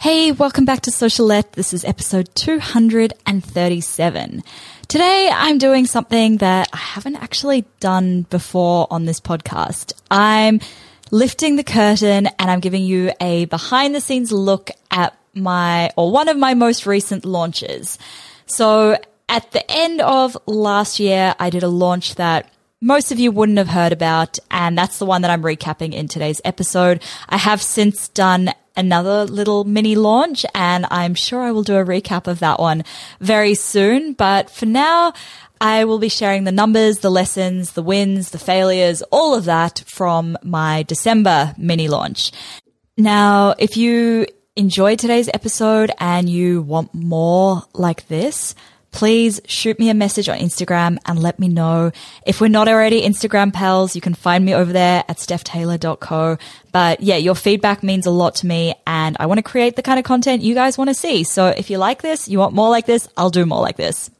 Hey, welcome back to Socialette. This is episode 237. Today I'm doing something that I haven't actually done before on this podcast. I'm lifting the curtain and I'm giving you a behind the scenes look at my, or one of my most recent launches. So at the end of last year, I did a launch that most of you wouldn't have heard about, and that's the one that I'm recapping in today's episode. I have since done another little mini launch, and I'm sure I will do a recap of that one very soon. But for now, I will be sharing the numbers, the lessons, the wins, the failures, all of that from my December mini launch. Now, if you enjoyed today's episode and you want more like this, please shoot me a message on Instagram and let me know. If we're not already Instagram pals, you can find me over there at stephtaylor.co. But yeah, your feedback means a lot to me and I want to create the kind of content you guys want to see. So if you like this, you want more like this, I'll do more like this.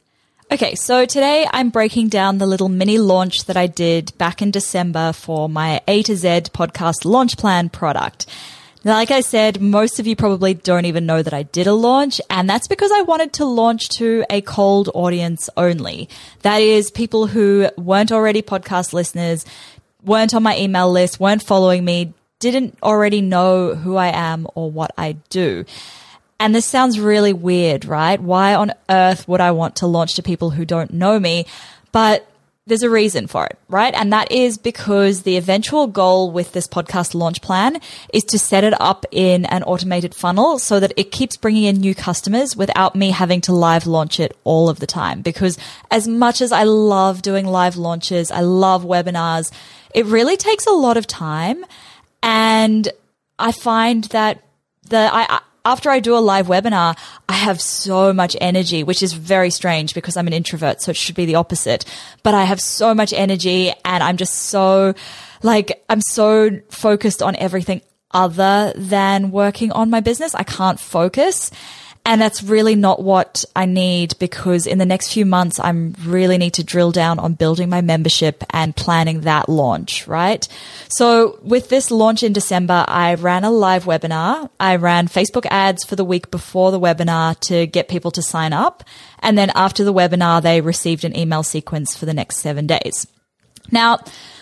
Okay, so today I'm breaking down the little mini launch that I did back in December for my A to Z podcast launch plan product. Like I said, most of you probably don't even know that I did a launch, and that's because I wanted to launch to a cold audience only. That is people who weren't already podcast listeners, weren't on my email list, weren't following me, didn't already know who I am or what I do. And this sounds really weird, right? Why on earth would I want to launch to people who don't know me? But there's a reason for it, right? And that is because the eventual goal with this podcast launch plan is to set it up in an automated funnel so that it keeps bringing in new customers without me having to live launch it all of the time. Because as much as I love doing live launches, I love webinars, it really takes a lot of time. And I find that the, I, after I do a live webinar, I have so much energy, which is very strange because I'm an introvert. So it should be the opposite, but I have so much energy and I'm just so like, I'm so focused on everything other than working on my business. I can't focus. And that's really not what I need because in the next few months, I'm really need to drill down on building my membership and planning that launch, right? So with this launch in December, I ran a live webinar. I ran Facebook ads for the week before the webinar to get people to sign up. And then after the webinar, they received an email sequence for the next seven days. Now,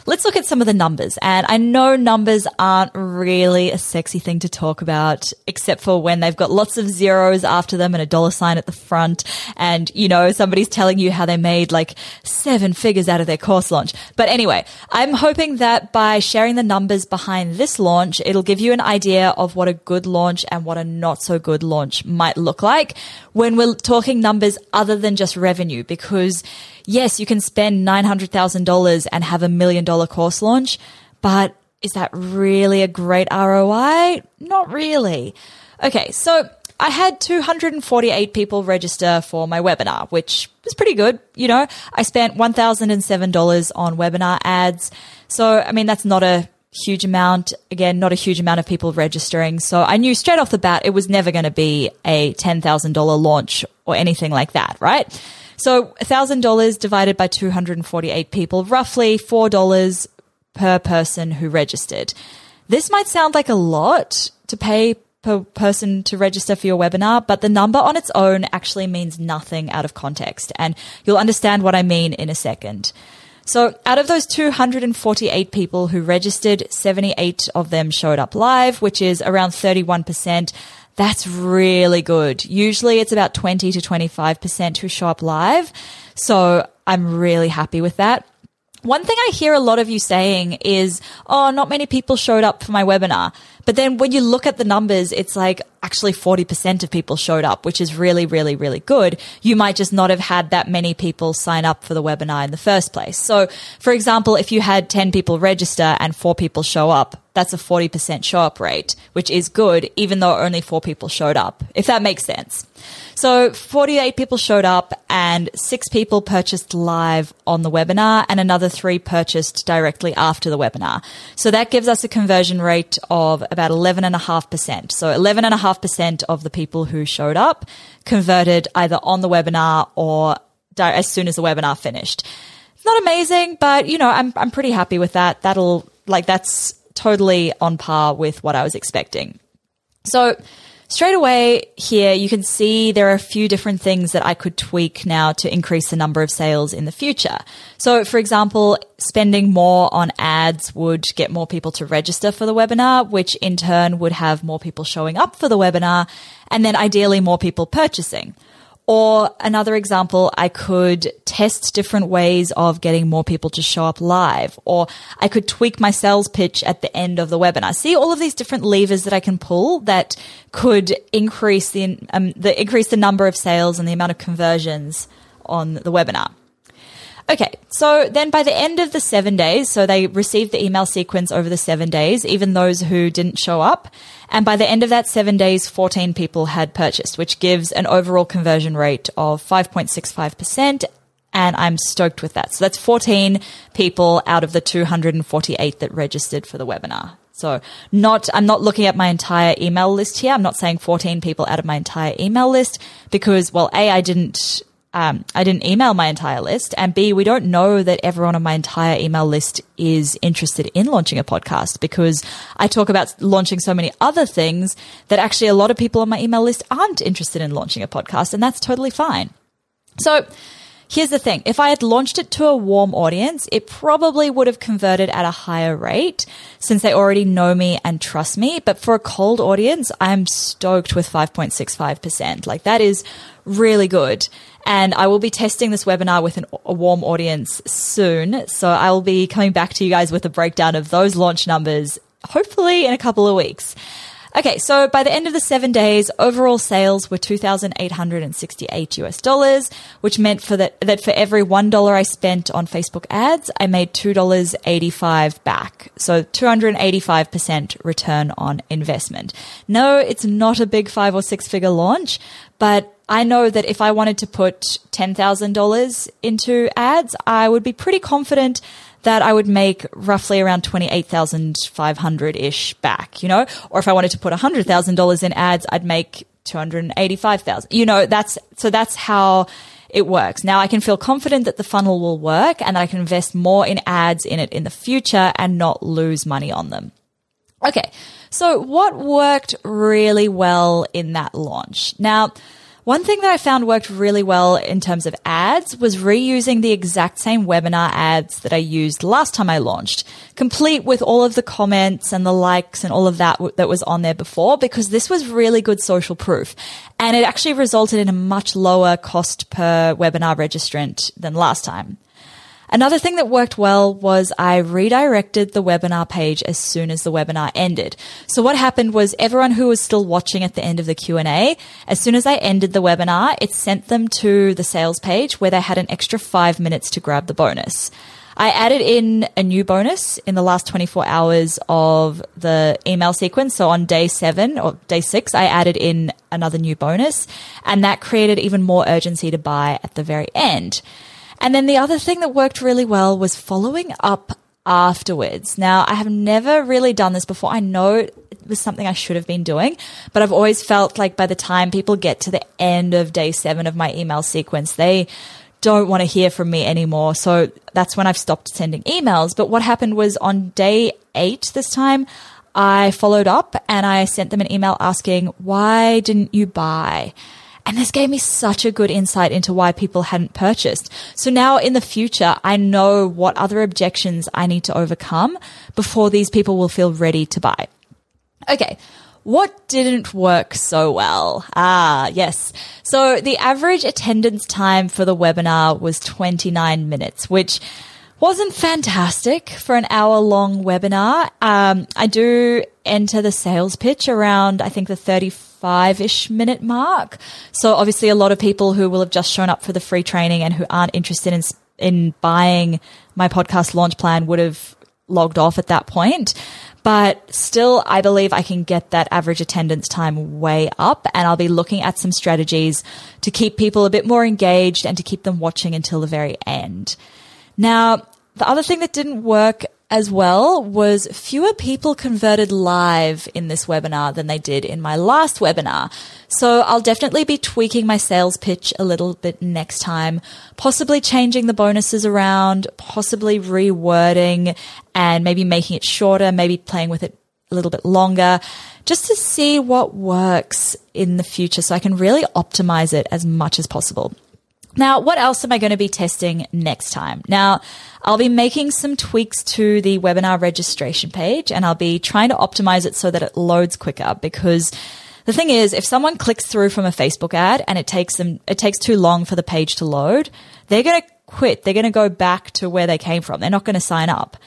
let's look at some of the numbers. And I know numbers aren't really a sexy thing to talk about, except for when they've got lots of zeros after them and a dollar sign at the front. And, you know, somebody's telling you how they made like seven figures out of their course launch. But anyway, I'm hoping that by sharing the numbers behind this launch, it'll give you an idea of what a good launch and what a not so good launch might look like when we're talking numbers other than just revenue, because yes, you can spend $900,000 and have a million dollar course launch, but is that really a great ROI? Not really. Okay, so I had 248 people register for my webinar, which was pretty good. You know, I spent $1,007 on webinar ads. So, I mean, that's not a huge amount. Again, not a huge amount of people registering. So I knew straight off the bat it was never going to be a $10,000 launch or anything like that, right? So $1,000 divided by 248 people, roughly $4 per person who registered. This might sound like a lot to pay per person to register for your webinar, but the number on its own actually means nothing out of context. And you'll understand what I mean in a second. So out of those 248 people who registered, 78 of them showed up live, which is around 31%. That's really good. Usually it's about 20 to 25% who show up live. So I'm really happy with that. One thing I hear a lot of you saying is, oh, not many people showed up for my webinar. But then when you look at the numbers, it's like actually 40% of people showed up, which is really, really, really good. You might just not have had that many people sign up for the webinar in the first place. So for example, if you had 10 people register and four people show up, that's a 40% show up rate, which is good, even though only four people showed up, if that makes sense. So 48 people showed up and six people purchased live on the webinar and another three purchased directly after the webinar. So that gives us a conversion rate of about 11.5%. So 11.5% of the people who showed up converted either on the webinar or as soon as the webinar finished. Not amazing, but you know, I'm, I'm pretty happy with that. That'll, like, that's totally on par with what I was expecting. So straight away here, you can see there are a few different things that I could tweak now to increase the number of sales in the future. So, for example, spending more on ads would get more people to register for the webinar, which in turn would have more people showing up for the webinar and then ideally more people purchasing. Or another example, I could test different ways of getting more people to show up live, or I could tweak my sales pitch at the end of the webinar. See all of these different levers that I can pull that could increase the, um, the increase the number of sales and the amount of conversions on the webinar. Okay, so then by the end of the seven days, so they received the email sequence over the seven days, even those who didn't show up. And by the end of that seven days, 14 people had purchased, which gives an overall conversion rate of 5.65%. And I'm stoked with that. So that's 14 people out of the 248 that registered for the webinar. So not, I'm not looking at my entire email list here. I'm not saying 14 people out of my entire email list because, well, A, I didn't um, I didn't email my entire list. And B, we don't know that everyone on my entire email list is interested in launching a podcast because I talk about launching so many other things that actually a lot of people on my email list aren't interested in launching a podcast. And that's totally fine. So Here's the thing. If I had launched it to a warm audience, it probably would have converted at a higher rate since they already know me and trust me. But for a cold audience, I'm stoked with 5.65%. Like that is really good. And I will be testing this webinar with an, a warm audience soon. So I will be coming back to you guys with a breakdown of those launch numbers, hopefully in a couple of weeks. Okay, so by the end of the seven days, overall sales were 2,868 US dollars, which meant for that, that for every $1 I spent on Facebook ads, I made $2.85 back. So 285% return on investment. No, it's not a big five or six figure launch, but I know that if I wanted to put $10,000 into ads, I would be pretty confident that I would make roughly around 28,500 ish back, you know? Or if I wanted to put $100,000 in ads, I'd make 285,000. You know, that's, so that's how it works. Now I can feel confident that the funnel will work and that I can invest more in ads in it in the future and not lose money on them. Okay. So what worked really well in that launch? Now, one thing that I found worked really well in terms of ads was reusing the exact same webinar ads that I used last time I launched, complete with all of the comments and the likes and all of that that was on there before, because this was really good social proof. And it actually resulted in a much lower cost per webinar registrant than last time. Another thing that worked well was I redirected the webinar page as soon as the webinar ended. So what happened was everyone who was still watching at the end of the Q&A, as soon as I ended the webinar, it sent them to the sales page where they had an extra five minutes to grab the bonus. I added in a new bonus in the last 24 hours of the email sequence. So on day seven or day six, I added in another new bonus and that created even more urgency to buy at the very end. And then the other thing that worked really well was following up afterwards. Now, I have never really done this before. I know it was something I should have been doing, but I've always felt like by the time people get to the end of day seven of my email sequence, they don't want to hear from me anymore. So that's when I've stopped sending emails. But what happened was on day eight this time, I followed up and I sent them an email asking, why didn't you buy? And this gave me such a good insight into why people hadn't purchased. So now in the future, I know what other objections I need to overcome before these people will feel ready to buy. Okay. What didn't work so well? Ah, yes. So the average attendance time for the webinar was 29 minutes, which wasn't fantastic for an hour long webinar. Um, I do enter the sales pitch around, I think the 35 ish minute mark. So obviously a lot of people who will have just shown up for the free training and who aren't interested in, in buying my podcast launch plan would have logged off at that point. But still, I believe I can get that average attendance time way up and I'll be looking at some strategies to keep people a bit more engaged and to keep them watching until the very end. Now, the other thing that didn't work as well was fewer people converted live in this webinar than they did in my last webinar. So I'll definitely be tweaking my sales pitch a little bit next time, possibly changing the bonuses around, possibly rewording and maybe making it shorter, maybe playing with it a little bit longer just to see what works in the future so I can really optimize it as much as possible. Now, what else am I going to be testing next time? Now, I'll be making some tweaks to the webinar registration page and I'll be trying to optimize it so that it loads quicker because the thing is, if someone clicks through from a Facebook ad and it takes them, it takes too long for the page to load, they're going to quit. They're going to go back to where they came from. They're not going to sign up.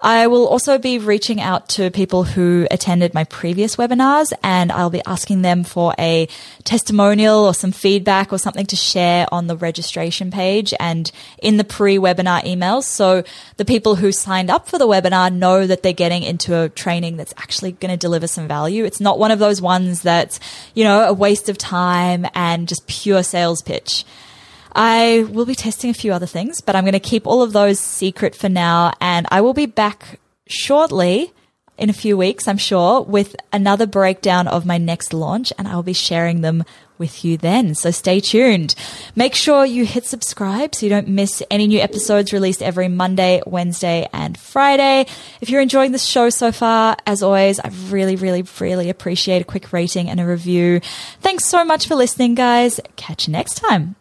I will also be reaching out to people who attended my previous webinars and I'll be asking them for a testimonial or some feedback or something to share on the registration page and in the pre-webinar emails. So the people who signed up for the webinar know that they're getting into a training that's actually going to deliver some value. It's not one of those ones that's, you know, a waste of time and just pure sales pitch. I will be testing a few other things, but I'm going to keep all of those secret for now. And I will be back shortly in a few weeks, I'm sure, with another breakdown of my next launch and I'll be sharing them with you then. So stay tuned. Make sure you hit subscribe so you don't miss any new episodes released every Monday, Wednesday, and Friday. If you're enjoying this show so far, as always, I really, really, really appreciate a quick rating and a review. Thanks so much for listening, guys. Catch you next time.